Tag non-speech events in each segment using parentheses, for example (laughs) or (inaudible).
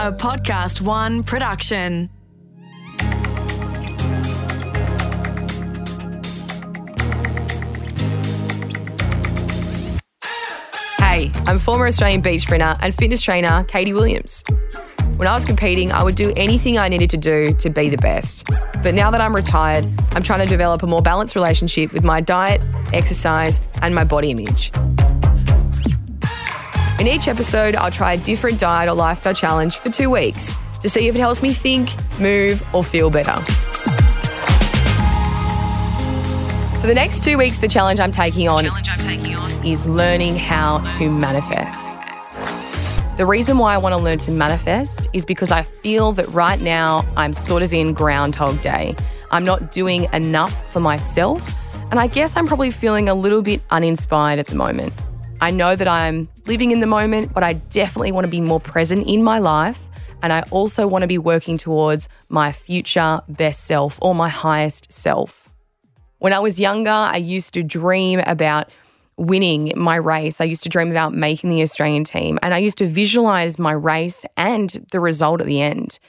a Podcast One production. Hey, I'm former Australian beach sprinter and fitness trainer Katie Williams. When I was competing, I would do anything I needed to do to be the best. But now that I'm retired, I'm trying to develop a more balanced relationship with my diet, exercise, and my body image. In each episode, I'll try a different diet or lifestyle challenge for two weeks to see if it helps me think, move, or feel better. For the next two weeks, the challenge I'm taking on, is learning how to manifest. The reason why I want to learn to manifest is because I feel that right now I'm sort of in Groundhog Day. I'm not doing enough for myself, and I guess I'm probably feeling a little bit uninspired at the moment. I know that I'm living in the moment, but I definitely want to be more present in my life. And I also want to be working towards my future best self or my highest self. When I was younger, I used to dream about winning my race. I used to dream about making the Australian team, and I used to visualize my race and the result at the end.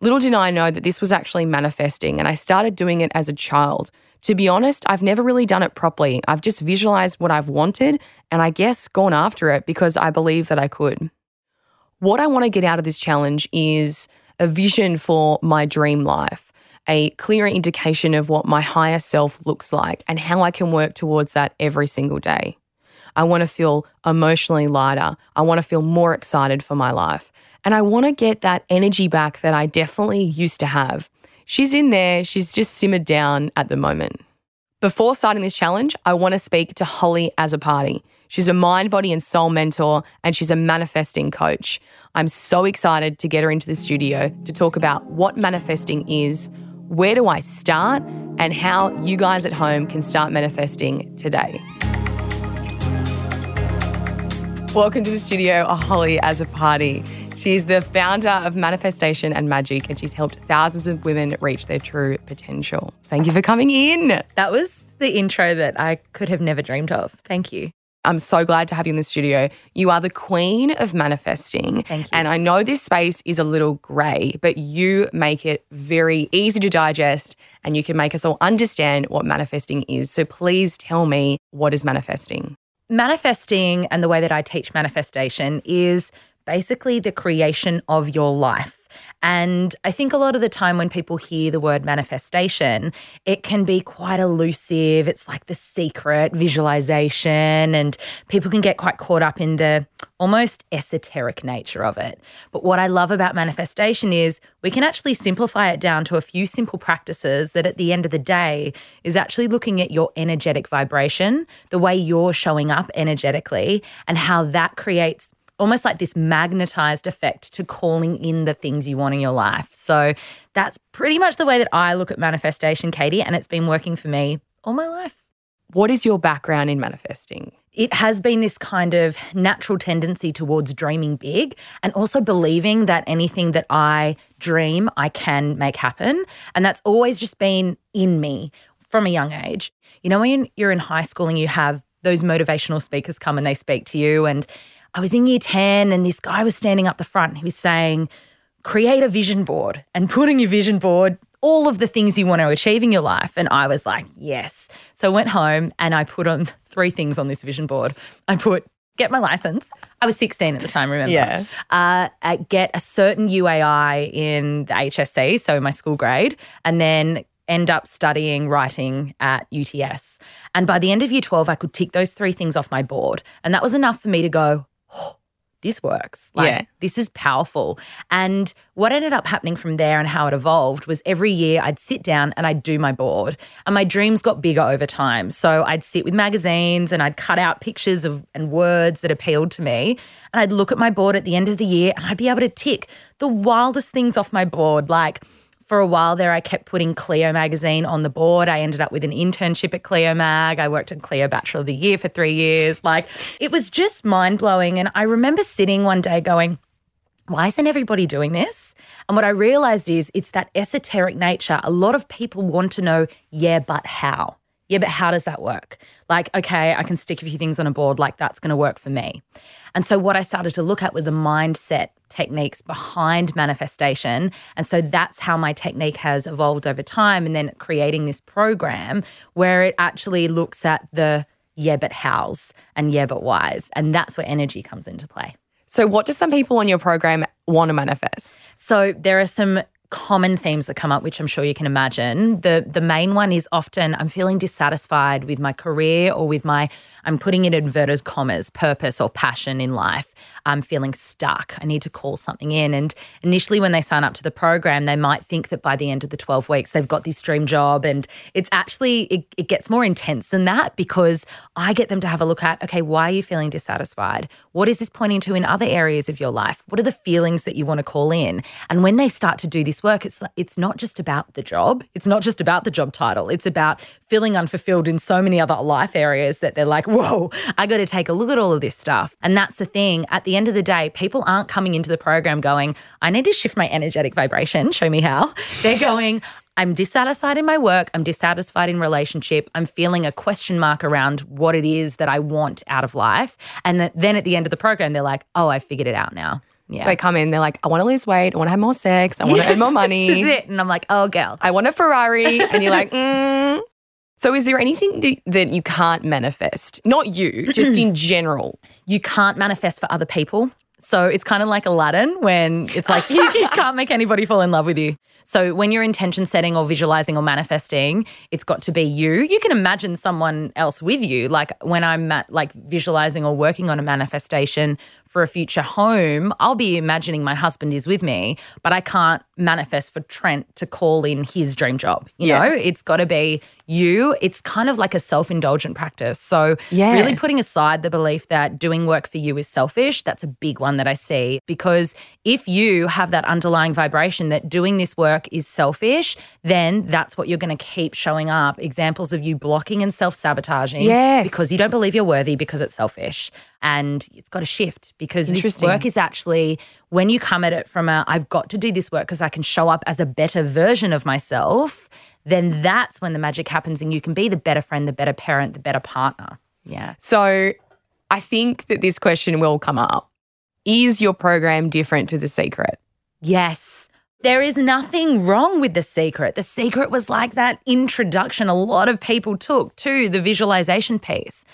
Little did I know that this was actually manifesting, and I started doing it as a child. To be honest, I've never really done it properly. I've just visualized what I've wanted and I guess gone after it because I believe that I could. What I want to get out of this challenge is a vision for my dream life a clearer indication of what my higher self looks like and how I can work towards that every single day. I want to feel emotionally lighter. I want to feel more excited for my life. And I want to get that energy back that I definitely used to have. She's in there, she's just simmered down at the moment. Before starting this challenge, I want to speak to Hollie Azzopardi. She's a mind, body, and soul mentor, and she's a manifesting coach. I'm so excited to get her into the studio to talk about what manifesting is, where do I start, and how you guys at home can start manifesting today. Welcome to the studio, Hollie Azzopardi. She's the founder of Manifestation and Magic, and she's helped thousands of women reach their true potential. Thank you for coming in. That was the intro that I could have never dreamed of. Thank you. I'm so glad to have you in the studio. You are the queen of manifesting. Thank you. And I know this space is a little grey, but you make it very easy to digest and you can make us all understand what manifesting is. So please tell me what is manifesting? Manifesting and the way that I teach manifestation is basically the creation of your life. And I think a lot of the time when people hear the word manifestation, it can be quite elusive. It's like the secret visualization, and people can get quite caught up in the almost esoteric nature of it. But what I love about manifestation is we can actually simplify it down to a few simple practices that at the end of the day is actually looking at your energetic vibration, the way you're showing up energetically, and how that creates almost like this magnetized effect to calling in the things you want in your life. So that's pretty much the way that I look at manifestation, Katie, and it's been working for me all my life. What is your background in manifesting? It has been this kind of natural tendency towards dreaming big and also believing that anything that I dream, I can make happen. And that's always just been in me from a young age. You know, when you're in high school and you have those motivational speakers come and they speak to you and I was in year 10 and this guy was standing up the front. He was saying, create a vision board and put in your vision board all of the things you want to achieve in your life. And I was like, yes. So I went home and I put on (laughs) three things on this vision board. I put get my license. I was 16 at the time, remember? Yeah. Uh, get a certain UAI in the HSC, so my school grade, and then end up studying writing at UTS. And by the end of year 12, I could tick those three things off my board. And that was enough for me to go, oh, (gasps) this works. Like, Yeah. This is powerful. And what ended up happening from there and how it evolved was every year I'd sit down and I'd do my board. And my dreams got bigger over time. So I'd sit with magazines and I'd cut out pictures of and words that appealed to me. And I'd look at my board at the end of the year and I'd be able to tick the wildest things off my board. Like for a while there, I kept putting Cleo magazine on the board. I ended up with an internship at Cleo Mag. I worked at Cleo Bachelor of the Year for three years. Like it was just mind blowing. And I remember sitting one day going, why isn't everybody doing this? And what I realized is it's that esoteric nature. A lot of people want to know, yeah, but how? Yeah, but how does that work? Like, okay, I can stick a few things on a board, like that's going to work for me. And so, what I started to look at were the mindset techniques behind manifestation. And so that's how my technique has evolved over time. And then creating this program where it actually looks at the yeah, but hows and yeah, but whys. And that's where energy comes into play. So, what do some people on your program want to manifest? So, there are some common themes that come up, which I'm sure you can imagine. The the main one is often I'm feeling dissatisfied with my career or with my I'm putting in inverted commas, purpose or passion in life. I'm feeling stuck. I need to call something in. And initially, when they sign up to the program, they might think that by the end of the 12 weeks, they've got this dream job. And it's actually, it, it gets more intense than that because I get them to have a look at, okay, why are you feeling dissatisfied? What is this pointing to in other areas of your life? What are the feelings that you want to call in? And when they start to do this work, it's, it's not just about the job. It's not just about the job title. It's about feeling unfulfilled in so many other life areas that they're like, whoa, I got to take a look at all of this stuff. And that's the thing. At the end of the day, people aren't coming into the program going, I need to shift my energetic vibration. Show me how. (laughs) They're going, I'm dissatisfied in my work. I'm dissatisfied in relationship. I'm feeling a question mark around what it is that I want out of life. And then at the end of the program, they're like, oh, I figured it out now. Yeah. So they come in, they're like, I want to lose weight. I want to have more sex. I want to earn more money. (laughs) this is it. And I'm like, oh, girl. I want a Ferrari. And you're like, (laughs) mm, so, is there anything that you can't manifest? Not you, (clears throat) just in general. You can't manifest for other people. So, it's kind of like Aladdin when it's like you, (laughs) you can't make anybody fall in love with you. So, when you're intention setting or visualizing or manifesting, it's got to be you. You can imagine someone else with you. Like when I'm at, like visualizing or working on a manifestation for a future home, I'll be imagining my husband is with me, but I can't manifest for Trent to call in his dream job. You yeah. know, it's got to be you. It's kind of like a self indulgent practice. So, yeah. really putting aside the belief that doing work for you is selfish, that's a big one that I see. Because if you have that underlying vibration that doing this work is selfish, then that's what you're going to keep showing up. Examples of you blocking and self sabotaging yes. because you don't believe you're worthy because it's selfish and it's got to shift because this work is actually when you come at it from a I've got to do this work because I can show up as a better version of myself, then that's when the magic happens and you can be the better friend, the better parent, the better partner. Yeah. So I think that this question will come up. Is your program different to The Secret? Yes. There is nothing wrong with The Secret. The Secret was like that introduction a lot of people took to the visualization piece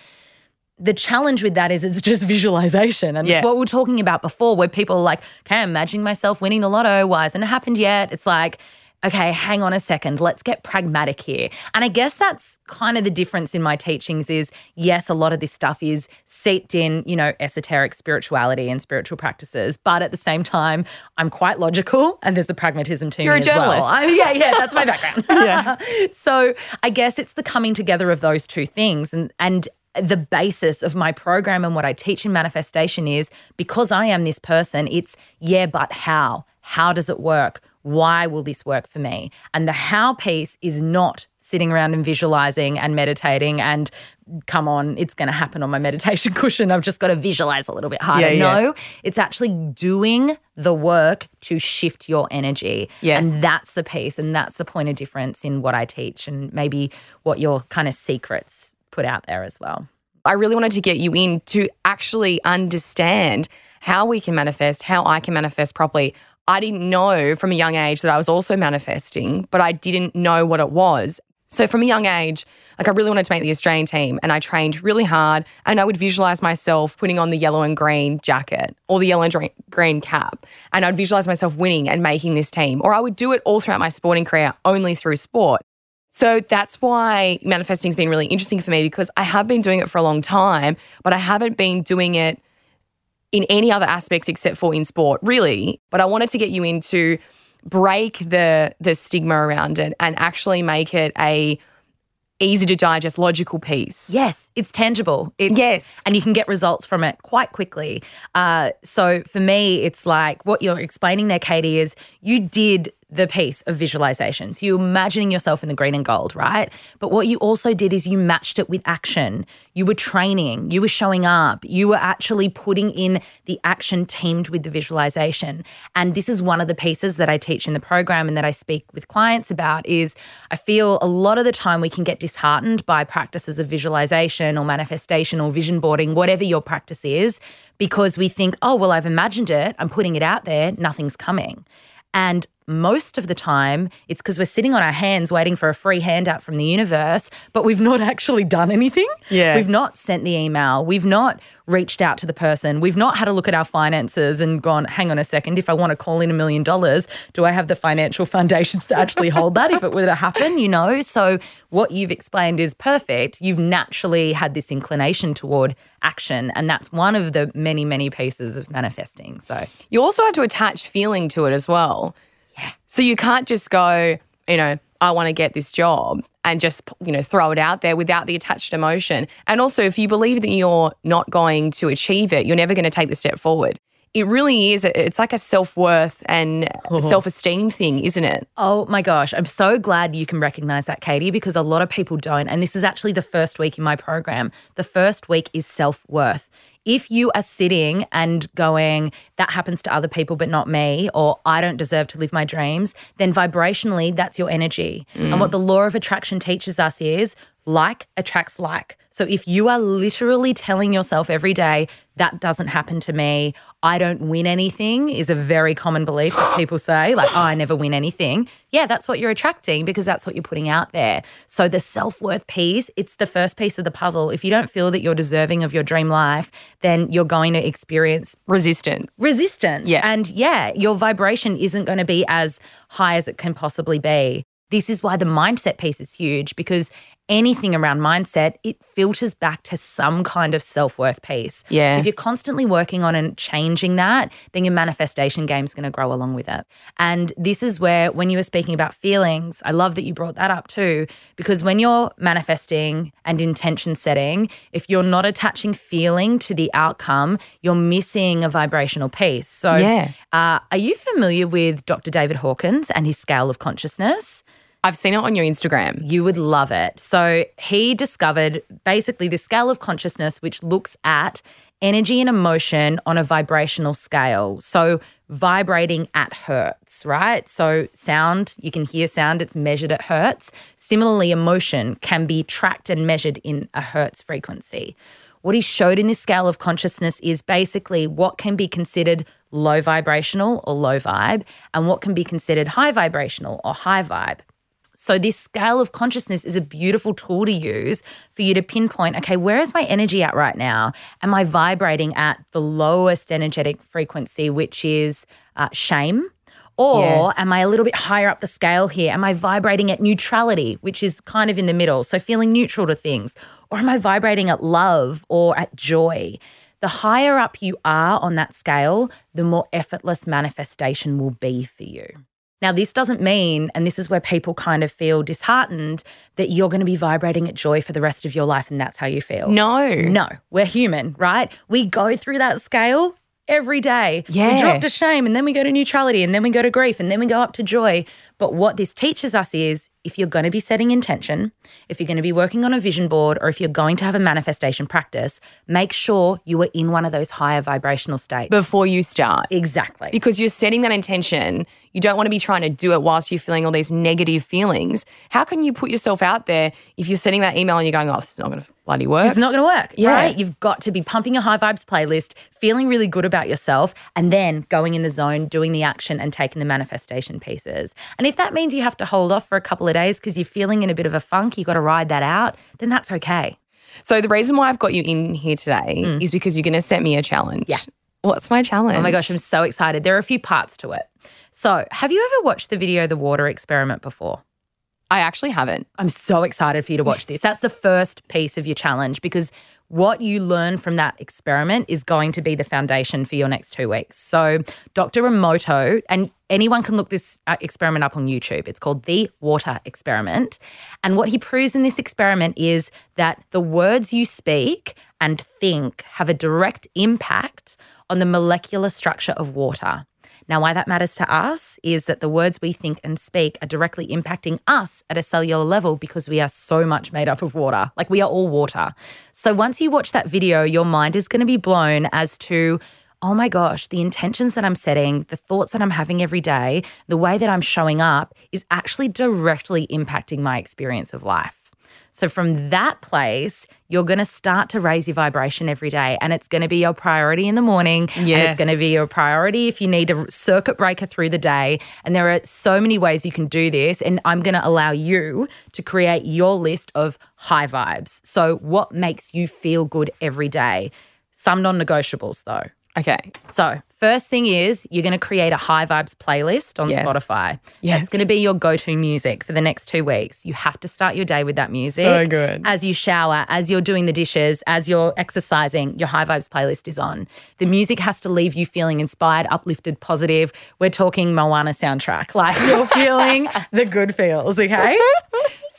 the challenge with that is it's just visualization. And yeah. it's what we are talking about before, where people are like, okay, I'm imagining myself winning the lotto. Why hasn't it happened yet? It's like, okay, hang on a second, let's get pragmatic here. And I guess that's kind of the difference in my teachings is yes, a lot of this stuff is seeped in, you know, esoteric spirituality and spiritual practices, but at the same time, I'm quite logical and there's a pragmatism to You're me a journalist. Well. I, yeah, yeah, that's my background. (laughs) yeah. (laughs) so I guess it's the coming together of those two things and and the basis of my program and what I teach in manifestation is because I am this person, it's yeah, but how? How does it work? Why will this work for me? And the how piece is not sitting around and visualizing and meditating and come on, it's going to happen on my meditation (laughs) cushion. I've just got to visualize a little bit harder. Yeah, yeah. No, it's actually doing the work to shift your energy. Yes. And that's the piece. And that's the point of difference in what I teach and maybe what your kind of secrets put out there as well. I really wanted to get you in to actually understand how we can manifest, how I can manifest properly. I didn't know from a young age that I was also manifesting, but I didn't know what it was. So from a young age, like I really wanted to make the Australian team and I trained really hard and I would visualize myself putting on the yellow and green jacket or the yellow and green cap and I'd visualize myself winning and making this team or I would do it all throughout my sporting career only through sport. So that's why manifesting has been really interesting for me because I have been doing it for a long time, but I haven't been doing it in any other aspects except for in sport, really. But I wanted to get you into break the the stigma around it and actually make it a easy to digest logical piece. Yes, it's tangible. It's, yes. And you can get results from it quite quickly. Uh, so for me, it's like what you're explaining there, Katie, is you did the piece of visualization. So you're imagining yourself in the green and gold, right? But what you also did is you matched it with action. You were training, you were showing up, you were actually putting in the action teamed with the visualization. And this is one of the pieces that I teach in the program and that I speak with clients about is I feel a lot of the time we can get disheartened by practices of visualization or manifestation or vision boarding, whatever your practice is, because we think, oh, well, I've imagined it, I'm putting it out there, nothing's coming. And most of the time, it's because we're sitting on our hands waiting for a free handout from the universe, but we've not actually done anything. Yeah. We've not sent the email. We've not reached out to the person. We've not had a look at our finances and gone, hang on a second, if I want to call in a million dollars, do I have the financial (laughs) foundations to actually hold that if it were to happen? You know? So, what you've explained is perfect. You've naturally had this inclination toward action. And that's one of the many, many pieces of manifesting. So, You also have to attach feeling to it as well. Yeah. So you can't just go, you know, I want to get this job and just, you know, throw it out there without the attached emotion. And also, if you believe that you're not going to achieve it, you're never going to take the step forward. It really is. It's like a self worth and oh. self esteem thing, isn't it? Oh my gosh, I'm so glad you can recognize that, Katie, because a lot of people don't. And this is actually the first week in my program. The first week is self worth. If you are sitting and going, that happens to other people, but not me, or I don't deserve to live my dreams, then vibrationally, that's your energy. And mm. what the law of attraction teaches us is like attracts like. So if you are literally telling yourself every day, that doesn't happen to me, I don't win anything, is a very common belief that (laughs) people say, like, oh, I never win anything. Yeah, that's what you're attracting because that's what you're putting out there. So the self worth piece, it's the first piece of the puzzle. If you don't feel that you're deserving of your dream life, then you're going to experience Resistance. resistance. Yeah. And yeah, your vibration isn't going to be as high as it can possibly be. This is why the mindset piece is huge because anything around mindset, it filters back to some kind of self worth piece. Yeah. So if you're constantly working on and changing that, then your manifestation game is going to grow along with it. And this is where, when you were speaking about feelings, I love that you brought that up too, because when you're manifesting and intention setting, if you're not attaching feeling to the outcome, you're missing a vibrational piece. So, Yeah. uh, are you familiar with Dr. David Hawkins and his scale of consciousness? I've seen it on your Instagram. You would love it. So he discovered basically the scale of consciousness, which looks at energy and emotion on a vibrational scale. So vibrating at hertz, right? So sound, you can hear sound, it's measured at hertz. Similarly, emotion can be tracked and measured in a hertz frequency. What he showed in this scale of consciousness is basically what can be considered low vibrational or low vibe and what can be considered high vibrational or high vibe. So, this scale of consciousness is a beautiful tool to use for you to pinpoint okay, where is my energy at right now? Am I vibrating at the lowest energetic frequency, which is uh, shame? Or Yes. am I a little bit higher up the scale here? Am I vibrating at neutrality, which is kind of in the middle? So, feeling neutral to things. Or am I vibrating at love or at joy? The higher up you are on that scale, the more effortless manifestation will be for you. Now, this doesn't mean, and this is where people kind of feel disheartened, that you're going to be vibrating at joy for the rest of your life and that's how you feel. No. No, we're human, right? We go through that scale every day. Yeah. We drop to shame and then we go to neutrality and then we go to grief and then we go up to joy. But what this teaches us is if you're going to be setting intention, if you're going to be working on a vision board, or if you're going to have a manifestation practice, make sure you are in one of those higher vibrational states. Before you start. exactly. because you're setting that intention. You don't want to be trying to do it whilst you're feeling all these negative feelings. How can you put yourself out there if you're sending that email and you're going, oh, this is not going to bloody work? It's not going to work, Yeah. right? You've got to be pumping a high vibes playlist, feeling really good about yourself, and then going in the zone, doing the action, and taking the manifestation pieces. And if that means you have to hold off for a couple of days because you're feeling in a bit of a funk, you've got to ride that out, then that's okay. So the reason why I've got you in here today is because you're going to set me a challenge. Mm. Yeah. What's my challenge? Oh my gosh, I'm so excited. There are a few parts to it. So, have you ever watched the video The Water Experiment before? I actually haven't. I'm so excited for you to watch this. That's the first piece of your challenge because what you learn from that experiment is going to be the foundation for your next two weeks. So, Dr. Emoto, and anyone can look this uh, experiment up on YouTube. It's called the Water Experiment. And what he proves in this experiment is that the words you speak and think have a direct impact on the molecular structure of water. Now, why that matters to us is that the words we think and speak are directly impacting us at a cellular level because we are so much made up of water. Like we are all water. So once you watch that video, your mind is going to be blown as to, oh my gosh, the intentions that I'm setting, the thoughts that I'm having every day, the way that I'm showing up is actually directly impacting my experience of life. So, from that place, you're going to start to raise your vibration every day. And it's going to be your priority in the morning. And it's going to be your priority if you need a circuit breaker through the day. And there are so many ways you can do this. And I'm going to allow you to create your list of high vibes. So, what makes you feel good every day? Some non negotiables, though. Okay. So, first thing is you're going to create a high vibes playlist on Yes. Spotify. Yes. It's going to be your go to music for the next two weeks. You have to start your day with that music. So good. As you shower, as you're doing the dishes, as you're exercising, your high vibes playlist is on. The music has to leave you feeling inspired, uplifted, positive. We're talking Moana soundtrack. Like you're (laughs) feeling the good feels, okay?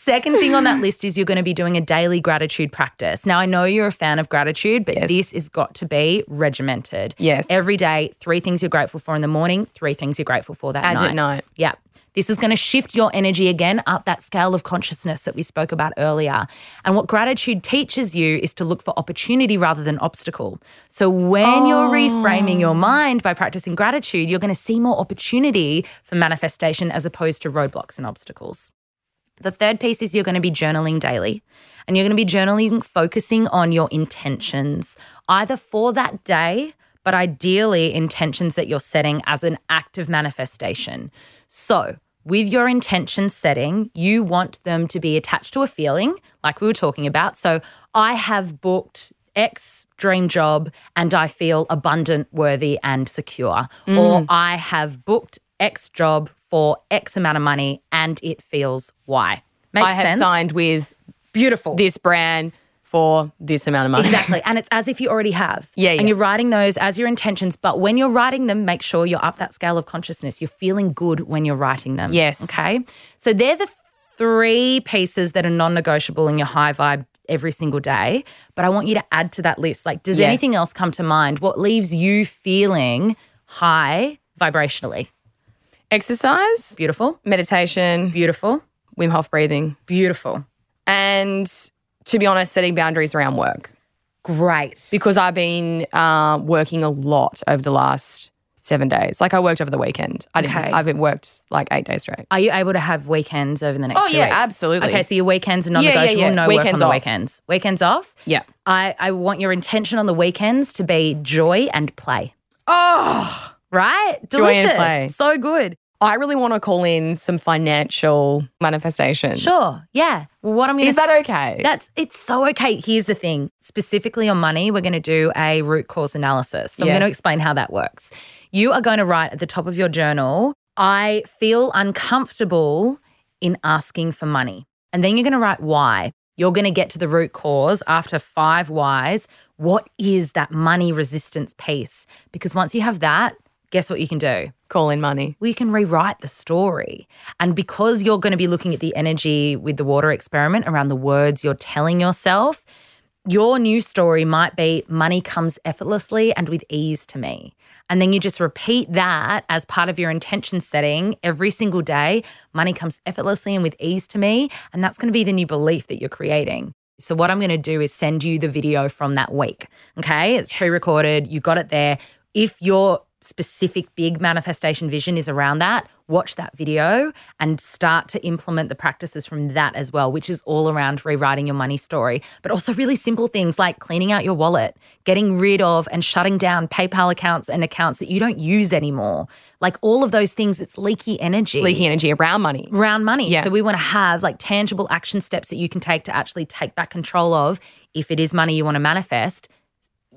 Second thing on that list is you're going to be doing a daily gratitude practice. Now, I know you're a fan of gratitude, but Yes. this has got to be regimented. Yes. Every day, three things you're grateful for in the morning, three things you're grateful for that And night. at night. Yeah. This is going to shift your energy again up that scale of consciousness that we spoke about earlier. And what gratitude teaches you is to look for opportunity rather than obstacle. So when you're oh. reframing your mind by practicing gratitude, you're going to see more opportunity for manifestation as opposed to roadblocks and obstacles. The third piece is you're going to be journaling daily. And you're going to be journaling focusing on your intentions, either for that day, but ideally intentions that you're setting as an act of manifestation. So, with your intention setting, you want them to be attached to a feeling, like we were talking about. So, I have booked X dream job and I feel abundant, worthy, and secure. Or mm. I have booked X job for X amount of money and it feels Y. Makes I have sense? signed with Beautiful. this brand for this amount of money. Exactly. And it's as if you already have. Yeah, And you're writing those as your intentions. But when you're writing them, make sure you're up that scale of consciousness. You're feeling good when you're writing them. Yes. Okay. So they're the three pieces that are non negotiable in your high vibe every single day. But I want you to add to that list. Like, does Yes. anything else come to mind? What leaves you feeling high vibrationally? Exercise, Beautiful. meditation, Beautiful. Wim Hof breathing, Beautiful. and to be honest, setting boundaries around work Great. because I've been uh, working a lot over the last seven days. Like I worked over the weekend. I didn't. Okay. I've worked like eight days straight. Are you able to have weekends over the next Oh, two yeah, weeks? absolutely. Okay, so your weekends are Yeah, yeah, non-negotiable. yeah. No Weekends work on off. the weekends. Weekends off. Yeah. I, I want your intention on the weekends to be joy and play. Oh, Right? Delicious. So good. I really want to call in some financial manifestation. Sure. Yeah. What I'm going to Is that okay? That's it's so okay. Here's the thing. Specifically on money, we're going to do a root cause analysis. So I'm going to explain how that works. You are going to write at the top of your journal, I feel uncomfortable in asking for money. And then you're going to write why. You're going to get to the root cause after five whys. What is that money resistance piece? Because once you have that, guess what you can do? call in money. we can rewrite the story. And because you're going to be looking at the energy with the water experiment around the words you're telling yourself, your new story might be money comes effortlessly and with ease to me. And then you just repeat that as part of your intention setting every single day. Money comes effortlessly and with ease to me. And that's going to be the new belief that you're creating. So, what I'm going to do is send you the video from that week. Okay. It's pre recorded. You got it there. If your specific big manifestation vision is around that, watch that video and start to implement the practices from that as well, which is all around rewriting your money story, but also really simple things like cleaning out your wallet, getting rid of and shutting down PayPal accounts and accounts that you don't use anymore. Like all of those things, it's leaky energy Leaky energy around money. around money. Yeah. So we want to have like tangible action steps that you can take to actually take back control of if it is money you want to manifest.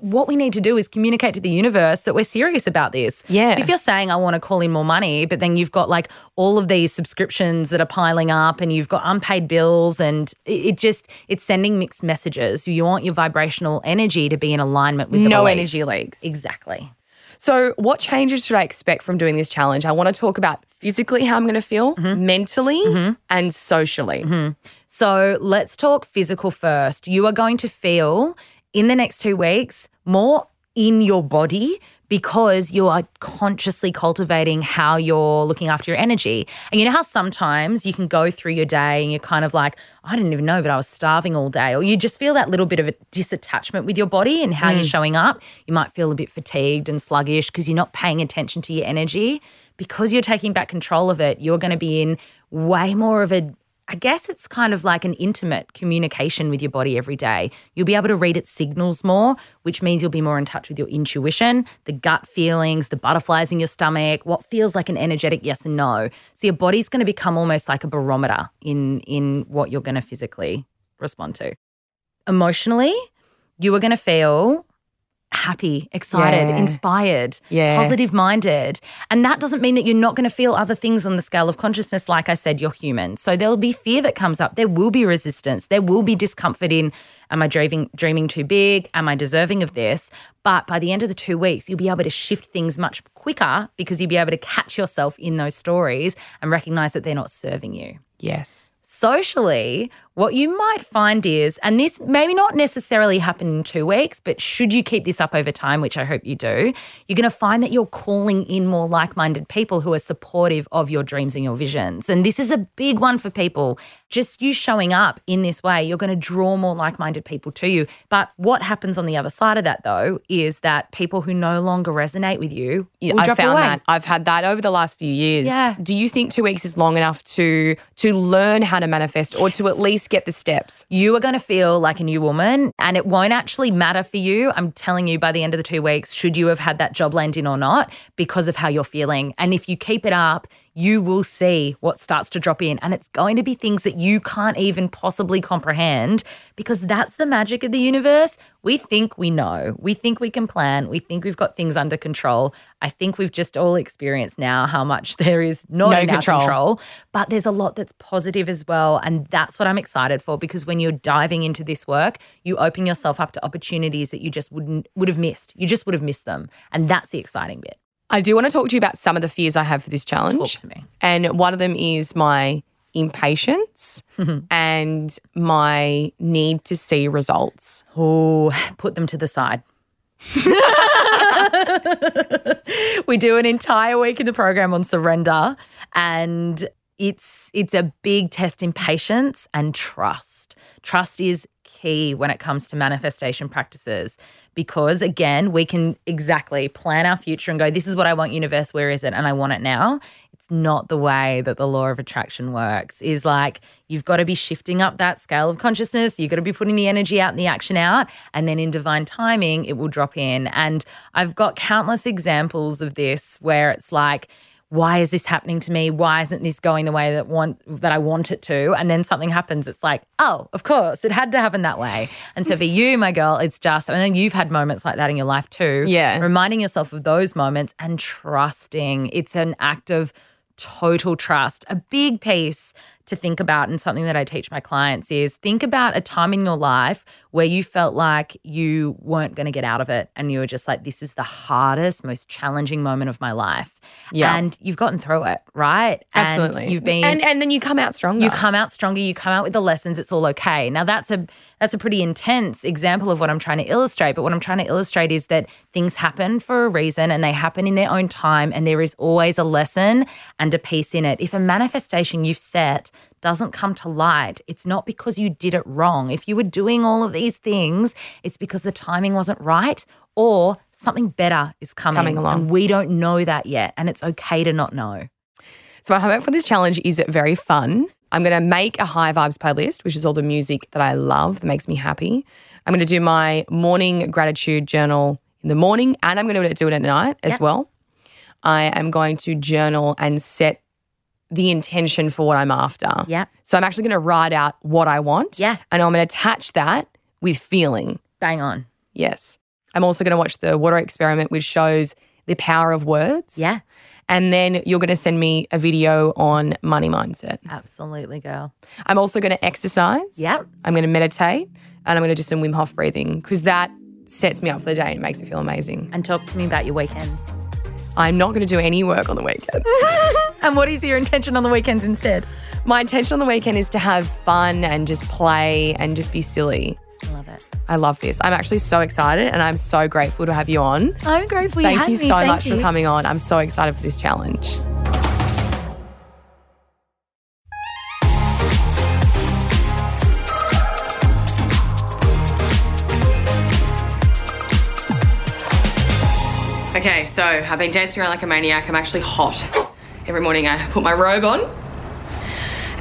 What we need to do is communicate to the universe that we're serious about this. Yeah. So if you're saying I want to call in more money, but then you've got like all of these subscriptions that are piling up and you've got unpaid bills and it just it's sending mixed messages. You want your vibrational energy to be in alignment with the No belief. energy leaks. Exactly. So, what changes should I expect from doing this challenge? I want to talk about physically how I'm going to feel, Mm-hmm. mentally, and socially. So let's talk physical first. You are going to feel in the next two weeks more in your body because you are consciously cultivating how you're looking after your energy. And you know how sometimes you can go through your day and you're kind of like, I didn't even know, but I was starving all day. Or you just feel that little bit of a disattachment with your body and how you're mm. showing up. You might feel a bit fatigued and sluggish because you're not paying attention to your energy. Because you're taking back control of it, you're going to be in way more of a I guess it's kind of like an intimate communication with your body every day. You'll be able to read its signals more, which means you'll be more in touch with your intuition, the gut feelings, the butterflies in your stomach, what feels like an energetic yes and no. So your body's going to become almost like a barometer in in what you're going to physically respond to. Emotionally, you are going to feel happy, excited, Yeah. inspired, Yeah. positive minded. And that doesn't mean that you're not going to feel other things on the scale of consciousness. Like I said, you're human. So there'll be fear that comes up. There will be resistance. There will be discomfort in, am I dreaming, dreaming too big? Am I deserving of this? But by the end of the two weeks, you'll be able to shift things much quicker because you'll be able to catch yourself in those stories and recognize that they're not serving you Yes. socially, what you might find is, and this maybe not necessarily happen in two weeks, but should you keep this up over time, which I hope you do, you're going to find that you're calling in more like minded people who are supportive of your dreams and your visions. And this is a big one for people. Just you showing up in this way, you're going to draw more like minded people to you. But what happens on the other side of that, though, is that people who no longer resonate with you, Yeah, I found away. that. I've had that over the last few years. Yeah. Do you think two weeks is long enough to to learn how to manifest or to at least get the steps? you are going to feel like a new woman and it won't actually matter for you. I'm telling you by the end of the two weeks, should you have had that job land in or not, because of how you're feeling. And if you keep it up, you will see what starts to drop in. And it's going to be things that you can't even possibly comprehend because that's the magic of the universe. We think we know, we think we can plan, we think we've got things under control. I think we've just all experienced now how much (laughs) there is not No in our control. control but there's a lot that's positive as well. And that's what I'm excited for because when you're diving into this work, you open yourself up to opportunities that you just wouldn't would have missed. You just would have missed them. And that's the exciting bit. I do want to talk to you about some of the fears I have for this challenge. Talk to me. And one of them is my impatience (laughs) and my need to see results. Oh, put them to the side. (laughs) we do an entire week in the program on surrender and it's it's a big test in patience and trust. Trust is key when it comes to manifestation practices because again, we can exactly plan our future and go this is what I want universe, where is it? And I want it now. It's not the way that the law of attraction works. Is like you've got to be shifting up that scale of consciousness. You've got to be putting the energy out and the action out. And then in divine timing, it will drop in. And I've got countless examples of this where it's like, why is this happening to me? Why isn't this going the way that want that I want it to? And then something happens. It's like, oh, of course, it had to happen that way. And so for you, my girl, it's just, and I know you've had moments like that in your life too. Yeah. Reminding yourself of those moments and trusting. It's an act of total trust. A big piece to think about and something that I teach my clients is think about a time in your life where you felt like you weren't going to get out of it and you were just like this is the hardest most challenging moment of my life. Yeah. And you've gotten through it, right? And Absolutely. you've been and and then you come out stronger. you come out stronger you come out with the lessons it's all okay now that's a that's a pretty intense example of what i'm trying to illustrate but what i'm trying to illustrate is that things happen for a reason and they happen in their own time and there is always a lesson and a piece in it if a manifestation you've set doesn't come to light it's not because you did it wrong if you were doing all of these things it's because the timing wasn't right or something better is coming, Coming along. and we don't know that yet and it's okay to not know So my homework for this challenge is very fun. I'm going to make a high vibes playlist, which is all the music that I love that makes me happy. I'm going to do my morning gratitude journal in the morning, and I'm going to do it at night as Yeah. well. I am going to journal and set the intention for what I'm after. yeah So I'm actually going to write out what I want. Yeah. And I'm going to attach that with feeling. bang on Yes. I'm also going to watch the water experiment, which shows the power of words. yeah And then you're going to send me a video on money mindset. absolutely girl I'm also going to exercise. Yep. I'm going to meditate and I'm going to do some Wim Hof breathing because that sets me up for the day and makes me feel amazing. and talk to me about your weekends. I'm not going to do any work on the weekends. (laughs) And what is your intention on the weekends instead? My intention on the weekend is to have fun and just play and just be silly. I love it. I love this. I'm actually so excited and I'm so grateful to have you on. I'm grateful you Thank had you me. so Thank much you. for coming on. I'm so excited for this challenge. Okay, so I've been dancing around like a maniac. I'm actually hot. Every morning I put my robe on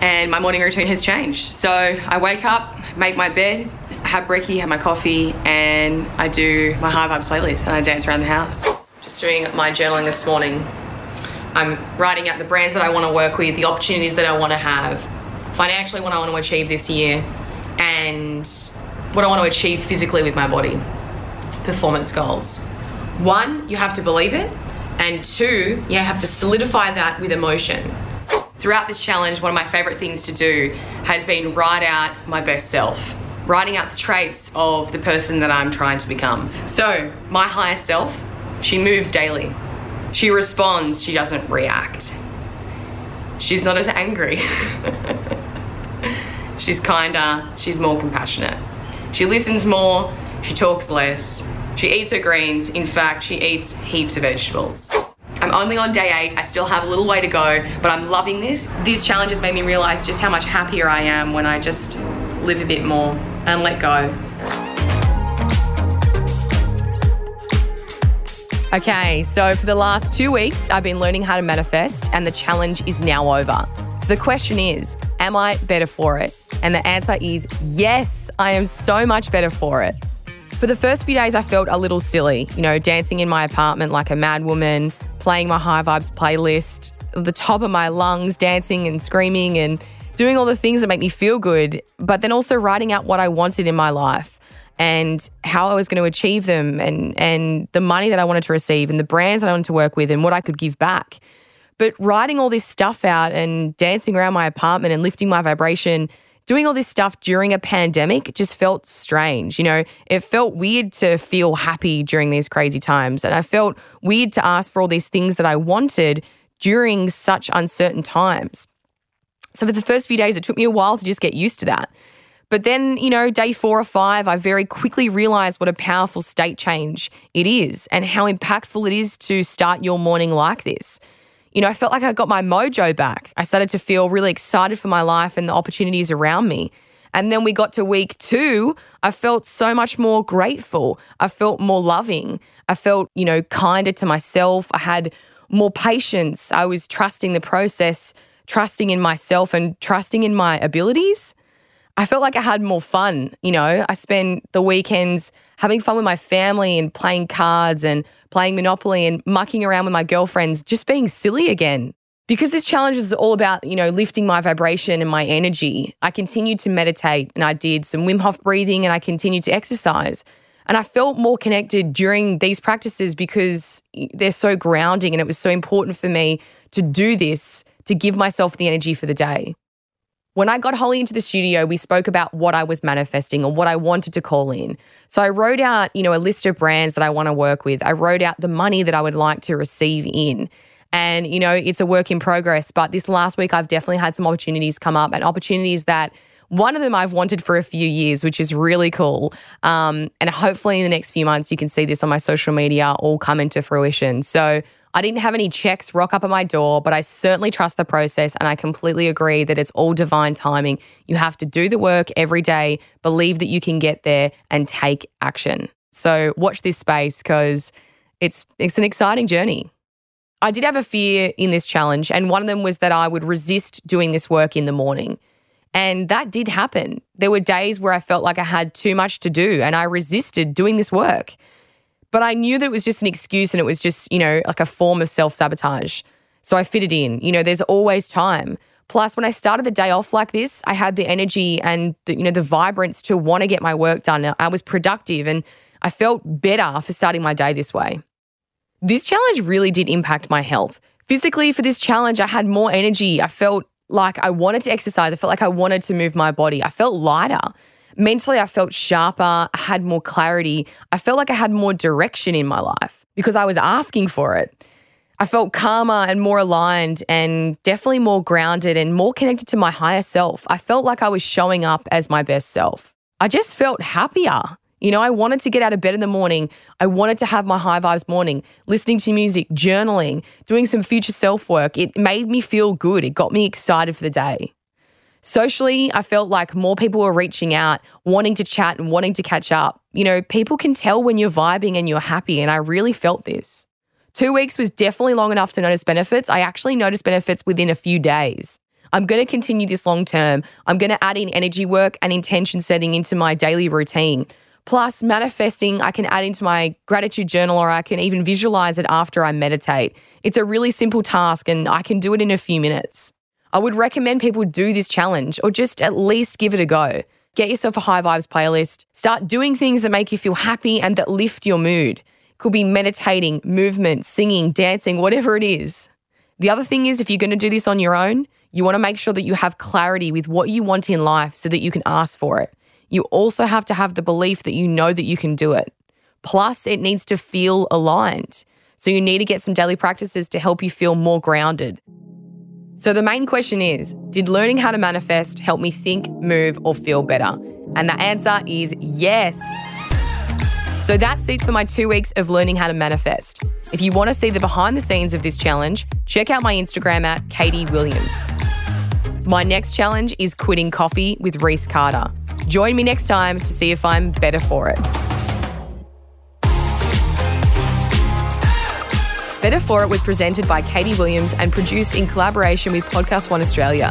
and my morning routine has changed. So I wake up, make my bed, have brekkie, have my coffee, and I do my high vibes playlist and I dance around the house. Just doing my journaling this morning. I'm writing out the brands that I want to work with, the opportunities that I want to have, financially what I want to achieve this year, and what I want to achieve physically with my body. Performance goals. One, you have to believe it, and two, you have to solidify that with emotion. Throughout this challenge, one of my favorite things to do has been write out my best self, writing out the traits of the person that I'm trying to become. So, my higher self, she moves daily. She responds, she doesn't react. She's not as angry. (laughs) she's kinder, she's more compassionate. She listens more, she talks less. She eats her greens. In fact, she eats heaps of vegetables. I'm only on day eight. I still have a little way to go, but I'm loving this. These challenges made me realize just how much happier I am when I just live a bit more and let go. Okay, so for the last two weeks, I've been learning how to manifest, and the challenge is now over. So the question is, am I better for it? And the answer is yes, I am so much better for it. For the first few days, I felt a little silly, you know, dancing in my apartment like a madwoman, playing my high vibes playlist, the top of my lungs, dancing and screaming and doing all the things that make me feel good, but then also writing out what I wanted in my life and how I was going to achieve them and and the money that I wanted to receive and the brands that I wanted to work with and what I could give back. But writing all this stuff out and dancing around my apartment and lifting my vibration, doing all this stuff during a pandemic just felt strange. You know, it felt weird to feel happy during these crazy times. And I felt weird to ask for all these things that I wanted during such uncertain times. So for the first few days, it took me a while to just get used to that. But then, you know, day four or five, I very quickly realized what a powerful state change it is and how impactful it is to start your morning like this. You know, I felt like I got my mojo back. I started to feel really excited for my life and the opportunities around me. And then we got to week two, I felt so much more grateful. I felt more loving. I felt, you know, kinder to myself. I had more patience. I was trusting the process, trusting in myself, and trusting in my abilities. I felt like I had more fun. You know, I spent the weekends having fun with my family and playing cards and playing Monopoly and mucking around with my girlfriends, just being silly again. Because this challenge was all about, you know, lifting my vibration and my energy, I continued to meditate and I did some Wim Hof breathing and I continued to exercise. And I felt more connected during these practices because eh, they're so grounding and it was so important for me to do this to give myself the energy for the day. When I got Hollie into the studio, we spoke about what I was manifesting or what I wanted to call in. So I wrote out, you know, a list of brands that I want to work with. I wrote out the money that I would like to receive in. And, you know, it's a work in progress. But this last week, I've definitely had some opportunities come up and opportunities that one of them I've wanted for a few years, which is really cool. Um, and hopefully in the next few months, you can see this on my social media all come into fruition. So I didn't have any checks rock up at my door, but I certainly trust the process and I completely agree that it's all divine timing. You have to do the work every day, believe that you can get there and take action. So watch this space because it's it's an exciting journey. I did have a fear in this challenge, and one of them was that I would resist doing this work in the morning. And that did happen. There were days where I felt like I had too much to do and I resisted doing this work. But I knew that it was just an excuse and it was just, you know, like a form of self sabotage. So I fitted in. You know, there's always time. Plus, when I started the day off like this, I had the energy and the, you know the vibrance to want to get my work done. I was productive and I felt better for starting my day this way. This challenge really did impact my health. Physically, for this challenge, I had more energy. I felt like I wanted to exercise. I felt like I wanted to move my body. I felt lighter. Mentally, I felt sharper, I had more clarity. I felt like I had more direction in my life because I was asking for it. I felt calmer and more aligned and definitely more grounded and more connected to my higher self. I felt like I was showing up as my best self. I just felt happier. You know, I wanted to get out of bed in the morning. I wanted to have my high vibes morning, listening to music, journaling, doing some future self work. It made me feel good. It got me excited for the day. Socially, I felt like more people were reaching out, wanting to chat and wanting to catch up. You know, people can tell when you're vibing and you're happy, and I really felt this. Two weeks was definitely long enough to notice benefits. I actually noticed benefits within a few days. I'm going to continue this long term. I'm going to add in energy work and intention setting into my daily routine. Plus, manifesting, I can add into my gratitude journal or I can even visualize it after I meditate. It's a really simple task and I can do it in a few minutes. I would recommend people do this challenge or just at least give it a go. Get yourself a high vibes playlist. Start doing things that make you feel happy and that lift your mood. Could be meditating, movement, singing, dancing, whatever it is. The other thing is, if you're going to do this on your own, you want to make sure that you have clarity with what you want in life so that you can ask for it. You also have to have the belief that you know that you can do it. Plus, it needs to feel aligned. So, you need to get some daily practices to help you feel more grounded. So, the main question is Did learning how to manifest help me think, move, or feel better? And the answer is yes. So, that's it for my two weeks of learning how to manifest. If you want to see the behind the scenes of this challenge, check out my Instagram at Katie Williams. My next challenge is quitting coffee with Reese Carter. Join me next time to see if I'm better for it. Better For It was presented by Katie Williams and produced in collaboration with Podcast One Australia.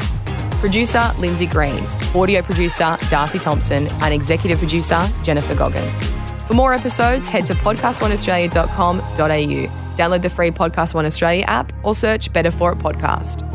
Producer Lindsay Green, audio producer Darcy Thompson, and executive producer Jennifer Goggin. For more episodes, head to podcastoneaustralia.com.au. Download the free Podcast One Australia app or search Better For It Podcast.